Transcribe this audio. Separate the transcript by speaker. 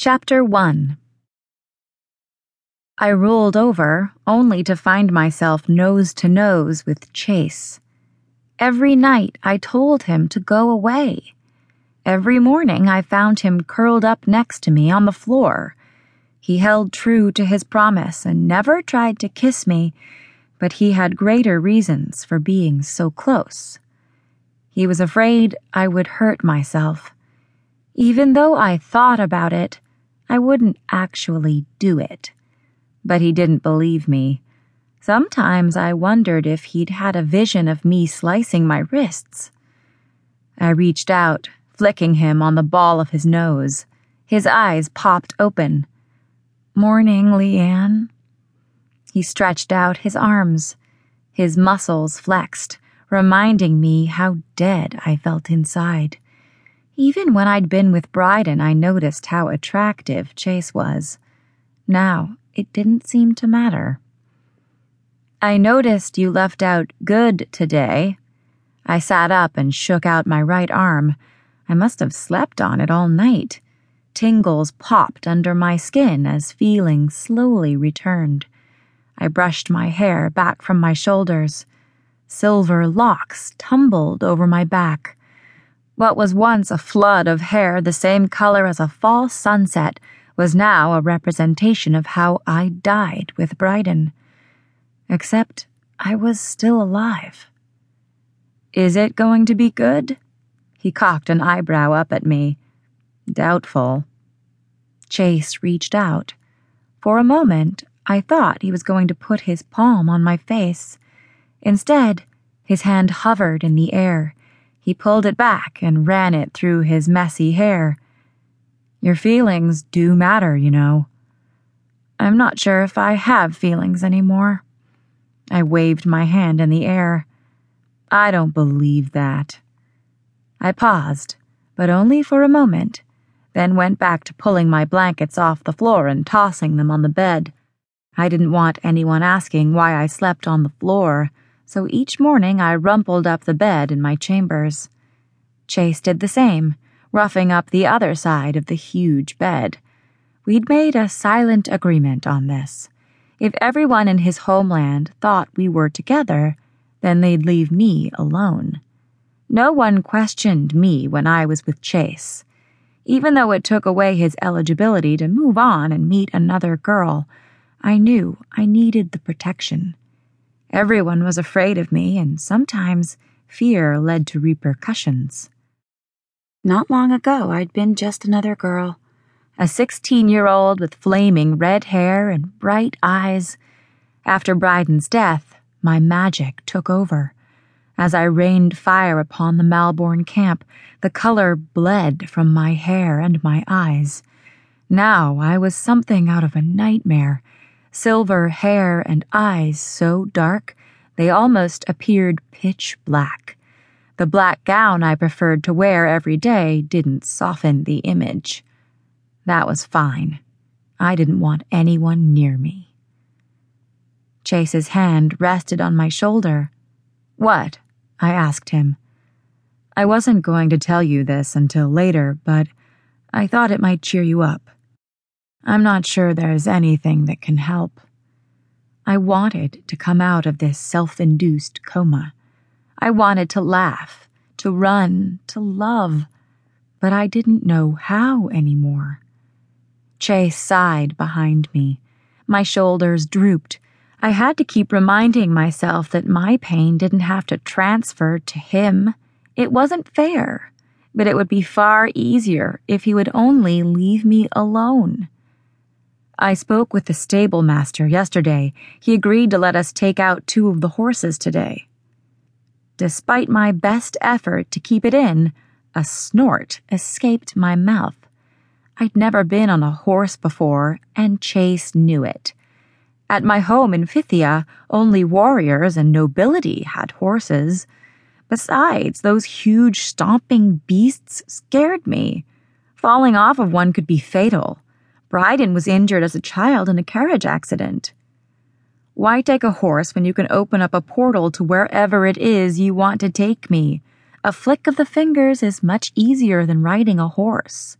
Speaker 1: Chapter 1 I rolled over, only to find myself nose to nose with Chase. Every night I told him to go away. Every morning I found him curled up next to me on the floor. He held true to his promise and never tried to kiss me, but he had greater reasons for being so close. He was afraid I would hurt myself. Even though I thought about it, I wouldn't actually do it. But he didn't believe me. Sometimes I wondered if he'd had a vision of me slicing my wrists. I reached out, flicking him on the ball of his nose. His eyes popped open. Morning, Lianne. He stretched out his arms. His muscles flexed, reminding me how dead I felt inside. Even when I'd been with Bryden, I noticed how attractive Chase was. Now, it didn't seem to matter. I noticed you left out good today. I sat up and shook out my right arm. I must have slept on it all night. Tingles popped under my skin as feeling slowly returned. I brushed my hair back from my shoulders. Silver locks tumbled over my back. What was once a flood of hair the same color as a fall sunset was now a representation of how I died with Bryden. Except I was still alive. Is it going to be good? He cocked an eyebrow up at me. Doubtful. Chase reached out. For a moment, I thought he was going to put his palm on my face. Instead, his hand hovered in the air he pulled it back and ran it through his messy hair. Your feelings do matter, you know. I'm not sure if I have feelings anymore. I waved my hand in the air. I don't believe that. I paused, but only for a moment, then went back to pulling my blankets off the floor and tossing them on the bed. I didn't want anyone asking why I slept on the floor so each morning I rumpled up the bed in my chambers. Chase did the same, roughing up the other side of the huge bed. We'd made a silent agreement on this. If everyone in his homeland thought we were together, then they'd leave me alone. No one questioned me when I was with Chase. Even though it took away his eligibility to move on and meet another girl, I knew I needed the protection. Everyone was afraid of me, and sometimes fear led to repercussions. Not long ago, I'd been just another girl, a 16 year old with flaming red hair and bright eyes. After Bryden's death, my magic took over. As I rained fire upon the Malborn camp, the color bled from my hair and my eyes. Now I was something out of a nightmare silver hair and eyes so dark they almost appeared pitch black. The black gown I preferred to wear every day didn't soften the image. That was fine. I didn't want anyone near me. Chase's hand rested on my shoulder. What? I asked him. I wasn't going to tell you this until later, but I thought it might cheer you up. I'm not sure there's anything that can help. I wanted to come out of this self induced coma. I wanted to laugh, to run, to love, but I didn't know how anymore. Chase sighed behind me. My shoulders drooped. I had to keep reminding myself that my pain didn't have to transfer to him. It wasn't fair, but it would be far easier if he would only leave me alone. I spoke with the stable master yesterday. He agreed to let us take out two of the horses today. Despite my best effort to keep it in, a snort escaped my mouth. I'd never been on a horse before, and Chase knew it. At my home in Phthia, only warriors and nobility had horses. Besides, those huge stomping beasts scared me. Falling off of one could be fatal. Bryden was injured as a child in a carriage accident. Why take a horse when you can open up a portal to wherever it is you want to take me? A flick of the fingers is much easier than riding a horse.